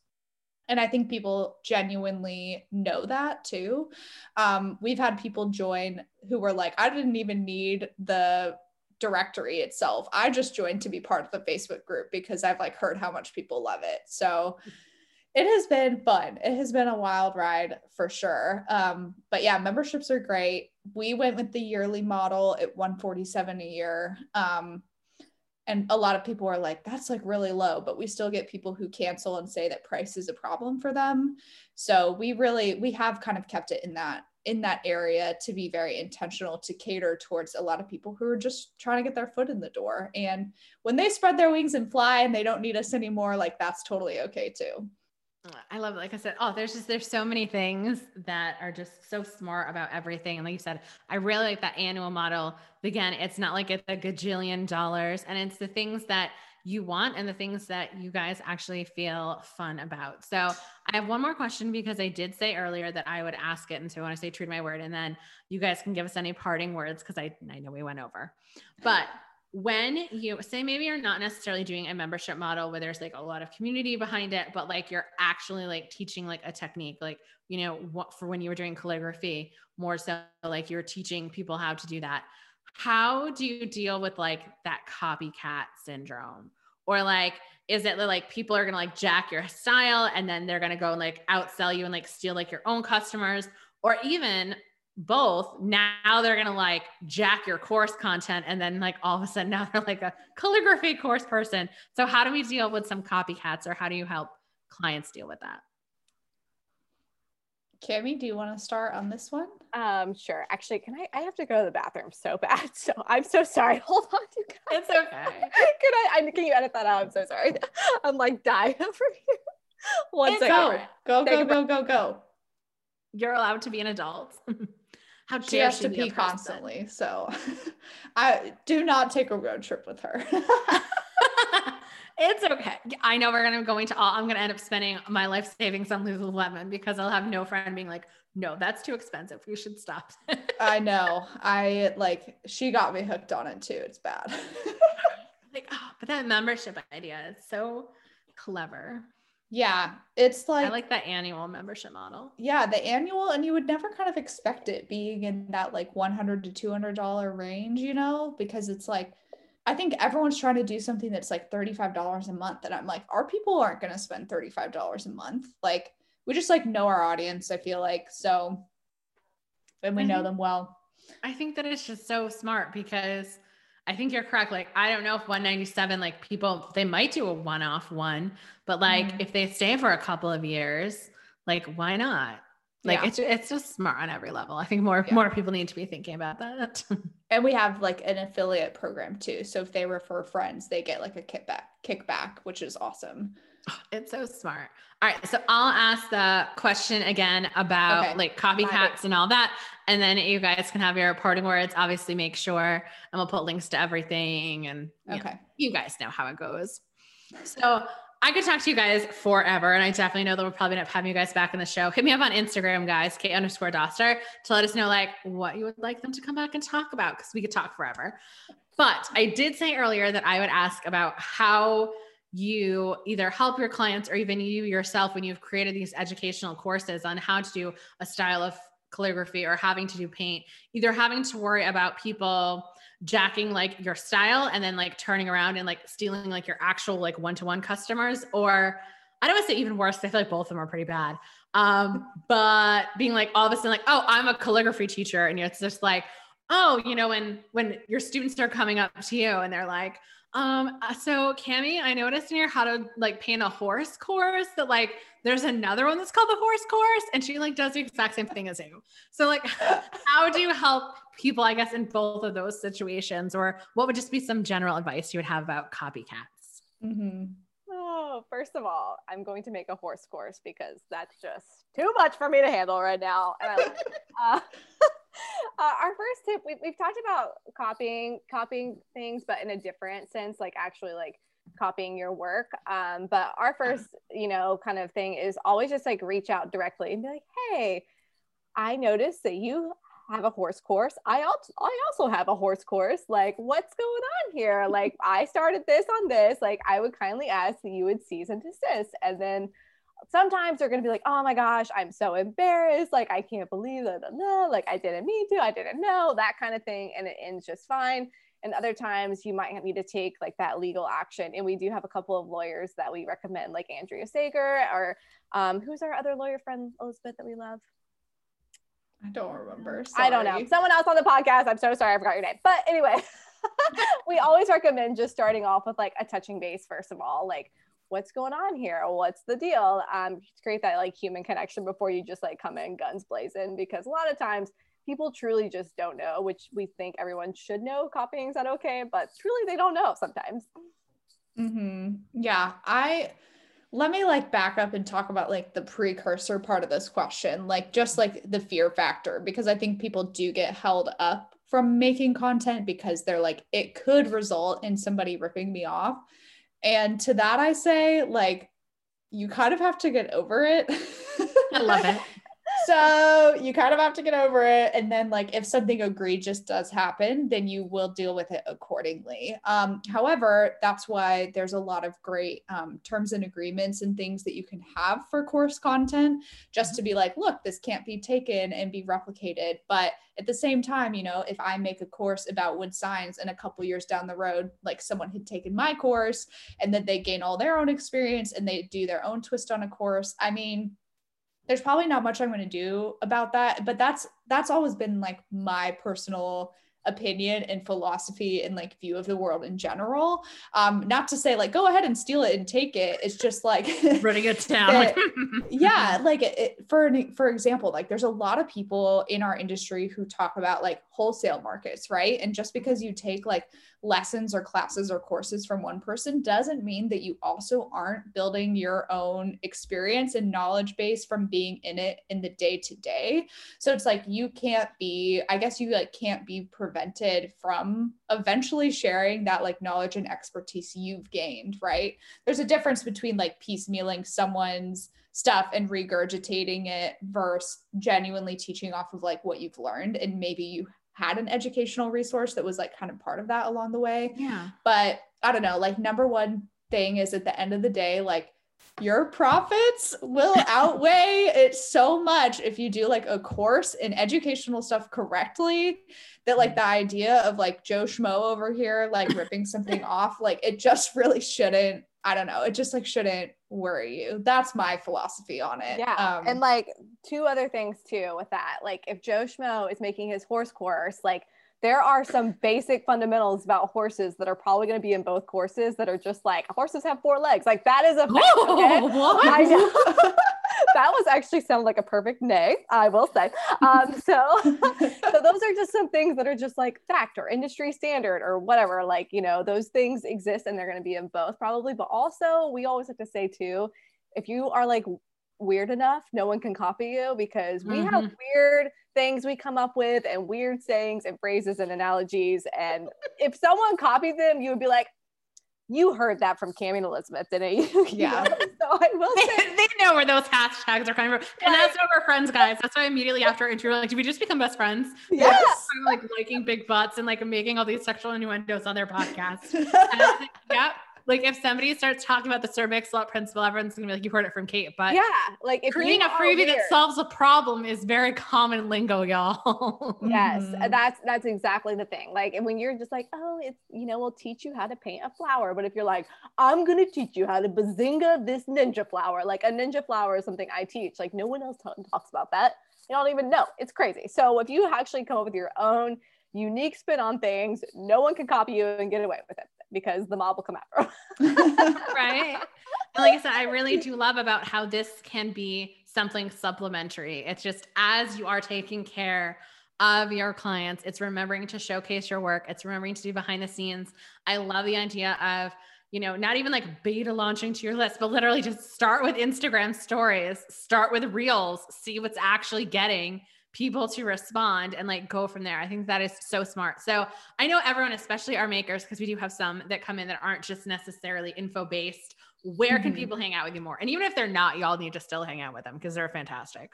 and i think people genuinely know that too. Um, we've had people join who were like i didn't even need the directory itself. I just joined to be part of the facebook group because i've like heard how much people love it. So it has been fun. It has been a wild ride for sure. Um, but yeah memberships are great. We went with the yearly model at 147 a year. Um, and a lot of people are like that's like really low but we still get people who cancel and say that price is a problem for them. So we really we have kind of kept it in that in that area to be very intentional to cater towards a lot of people who are just trying to get their foot in the door. And when they spread their wings and fly and they don't need us anymore like that's totally okay too I love it. Like I said, oh, there's just there's so many things that are just so smart about everything. And like you said, I really like that annual model. Again, it's not like it's a gajillion dollars, and it's the things that you want and the things that you guys actually feel fun about. So I have one more question because I did say earlier that I would ask it. And so I want to say true to my word. And then you guys can give us any parting words because I, I know we went over. But when you say maybe you're not necessarily doing a membership model where there's like a lot of community behind it, but like you're actually like teaching like a technique, like, you know, what for when you were doing calligraphy, more so like you're teaching people how to do that. How do you deal with like that copycat syndrome? Or like, is it like people are gonna like jack your style and then they're gonna go and like outsell you and like steal like your own customers? Or even both now they're gonna like jack your course content and then like all of a sudden now they're like a calligraphy course person so how do we deal with some copycats or how do you help clients deal with that Cami, do you want to start on this one? Um, sure. Actually, can I? I have to go to the bathroom so bad. So I'm so sorry. Hold on, you guys. it's okay can I, I? Can you edit that out? I'm so sorry. I'm like dying over here. One It's second. all Go, go, Take go, go, go, go. you're allowed to be an adult how She has to pee constantly, so I do not take a road trip with her. it's okay. I know we're gonna going to all. I'm gonna end up spending my life savings on Lululemon because I'll have no friend being like, "No, that's too expensive. We should stop." I know. I like she got me hooked on it too. It's bad. like, oh, but that membership idea is so clever. Yeah, it's like, I like that annual membership model. yeah, the annual and you would never kind of expect it being in that like 100 to 200 dollar range, you know, because it's like I think everyone's trying to do something that's like $35 a month and I'm like our people aren't going to spend $35 a month. Like we just like know our audience, I feel like. So and we I know think- them well. I think that it's just so smart because I think you're correct. Like, I don't know if 197, like people, they might do a one off one, but like Mhm. if they stay for a couple of years, like why not? Like Yeah. it's it's just smart on every level. I think more Yeah. more people need to be thinking about that. And we have like an affiliate program too. So if they refer friends, they get like a kickback kickback, which is awesome. It's so smart. All right, so I'll ask the question again about Okay. like copycats and all that, and then you guys can have your parting words. Obviously, make sure, and we'll put links to everything, and you know, Okay. you guys know how it goes. So I could talk to you guys forever, and I definitely know that we'll probably end up having you guys back in the show. Hit me up on Instagram, guys, K underscore Doster, to let us know like what you would like them to come back and talk about because we could talk forever. But I did say earlier that I would ask about how you either help your clients or even you yourself when you've created these educational courses on how to do a style of calligraphy or having to do paint, either having to worry about people jacking like your style and then like turning around and like stealing like your actual like one-to-one customers or I don't want to say even worse. I feel like both of them are pretty bad. Um, but being like all of a sudden like, oh, I'm a calligraphy teacher, and it's just like, oh, you know, when when your students are coming up to you and they're like, Um, uh, so Cami, I noticed in your how to like paint a horse course that like there's another one that's called the horse course, and she like does the exact same thing as you. So like, how do you help people? I guess in both of those situations, or what would just be some general advice you would have about copycats? Mm-hmm. Oh, first of all, I'm going to make a horse course because that's just too much for me to handle right now. And I, uh, uh, our first tip, we, we've talked about copying, copying things, but in a different sense, like actually like copying your work. Um, but our first, you know, kind of thing is always just like reach out directly and be like, hey, I noticed that you have a horse course. I also I also have a horse course. Like, what's going on here? Like, I started this on this. Like, I would kindly ask that you would cease and desist. And then sometimes they're gonna be like, oh my gosh, I'm so embarrassed. Like, I can't believe that. Like I didn't mean to, I didn't know, that kind of thing. And it ends just fine. And other times you might need to take like that legal action. And we do have a couple of lawyers that we recommend, like Andrea Sager or um, who's our other lawyer friend, Elizabeth, that we love? I don't remember. Sorry. I don't know. Someone else on the podcast. I'm so sorry. I forgot your name. But anyway, we always recommend just starting off with like a touching base, first of all. Like, what's going on here? What's the deal? Um, create that like human connection before you just like come in guns blazing because a lot of times people truly just don't know, which we think everyone should know copying is not okay, but truly they don't know sometimes. Mm-hmm. Yeah. I let me like back up and talk about like the precursor part of this question, like just like the fear factor, because I think people do get held up from making content because they're like, it could result in somebody ripping me off. And to that, I say, like, you kind of have to get over it. I love it so you kind of have to get over it. And then like if something egregious does happen then you will deal with it accordingly. Um, however that's why there's a lot of great um, terms and agreements and things that you can have for course content just to be like look this can't be taken and be replicated. But at the same time you know if i make a course about wood signs and a couple years down the road like someone had taken my course and then they gain all their own experience and they do their own twist on a course i mean there's probably not much I'm going to do about that, but that's that's always been like my personal opinion and philosophy and like view of the world in general. Um, not to say like go ahead and steal it and take it. It's just like running it down. yeah, like it, for for example, like there's a lot of people in our industry who talk about like wholesale markets, right? And just because you take like lessons or classes or courses from one person doesn't mean that you also aren't building your own experience and knowledge base from being in it in the day to day. So it's like you can't be, I guess you like can't be prevented from eventually sharing that like knowledge and expertise you've gained, right? There's a difference between like piecemealing someone's stuff and regurgitating it versus genuinely teaching off of like what you've learned and maybe you had an educational resource that was like kind of part of that along the way. Yeah. But I don't know, like number one thing is at the end of the day, like your profits will outweigh it so much if you do like a course in educational stuff correctly that like mm. the idea of like Joe Schmo over here like ripping something off, like it just really shouldn't I don't know. It just like shouldn't worry you. That's my philosophy on it. Yeah. Um, and like two other things too with that. Like if Joe Schmo is making his horse course, like there are some basic fundamentals about horses that are probably going to be in both courses that are just like horses have four legs. Like that is a fact, okay? I know. that was actually sound like a perfect nay, I will say. Um, so, so those are just some things that are just like fact or industry standard or whatever. Like, you know, those things exist and they're going to be in both probably. But also, we always have to say too, if you are like weird enough, no one can copy you because we mm-hmm. have weird things we come up with and weird sayings and phrases and analogies. And if someone copied them, you would be like, you heard that from Cami and Elizabeth, didn't you? Yeah. so I will say they, know where those hashtags are coming from. And right. that's why we're friends, guys. That's why immediately after our interview, like, did we just become best friends? Yes. I'm like liking big butts and like making all these sexual innuendos on their podcast. and, yeah like if somebody starts talking about the cervix slut principle, everyone's gonna be like, you heard it from Kate. But yeah, like if creating a freebie that solves a problem is very common lingo, y'all. yes, mm-hmm. that's that's exactly the thing. Like, and when you're just like, oh, it's you know, we'll teach you how to paint a flower. But if you're like, I'm gonna teach you how to bazinga this ninja flower, like a ninja flower is something I teach. Like no one else t- talks about that. You don't even know. It's crazy. So if you actually come up with your own unique spin on things. No one can copy you and get away with it because the mob will come after. right. And like I said, I really do love about how this can be something supplementary. It's just as you are taking care of your clients, it's remembering to showcase your work, it's remembering to do behind the scenes. I love the idea of you know, not even like beta launching to your list, but literally just start with Instagram stories, start with reels, see what's actually getting people to respond and like go from there. I think that is so smart. So I know everyone, especially our makers, because we do have some that come in that aren't just necessarily info based. Where can mm-hmm. people hang out with you more? And even if they're not, y'all need to still hang out with them because they're fantastic.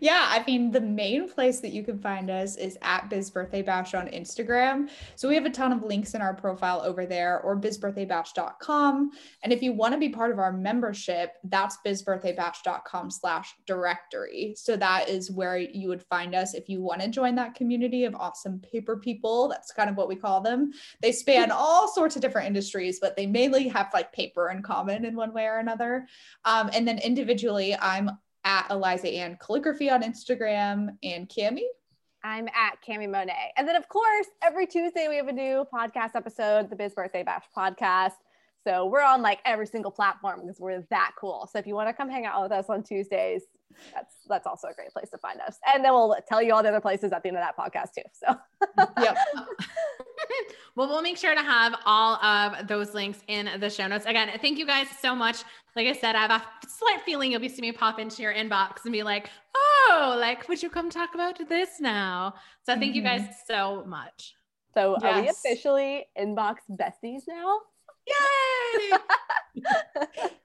Yeah, I mean, the main place that you can find us is at Biz Birthday Bash on Instagram. So we have a ton of links in our profile over there or bizbirthdaybash.com. And if you want to be part of our membership, that's bizbirthdaybash.com slash directory. So that is where you would find us if you want to join that community of awesome paper people. That's kind of what we call them. They span all sorts of different industries, but they mainly have like paper in common in one way or another. Um, and then individually, I'm at Eliza Ann Calligraphy on Instagram and Cami. I'm at Cami Monet. And then, of course, every Tuesday we have a new podcast episode, the Biz Birthday Bash podcast. So we're on like every single platform because we're that cool. So if you want to come hang out with us on Tuesdays, that's that's also a great place to find us. And then we'll tell you all the other places at the end of that podcast too. So yep. well, we'll make sure to have all of those links in the show notes. Again, thank you guys so much. Like I said, I have a slight feeling you'll be seeing me pop into your inbox and be like, oh, like, would you come talk about this now? So thank mm-hmm. you guys mm-hmm. so much. So yes. are we officially inbox besties now? Yay!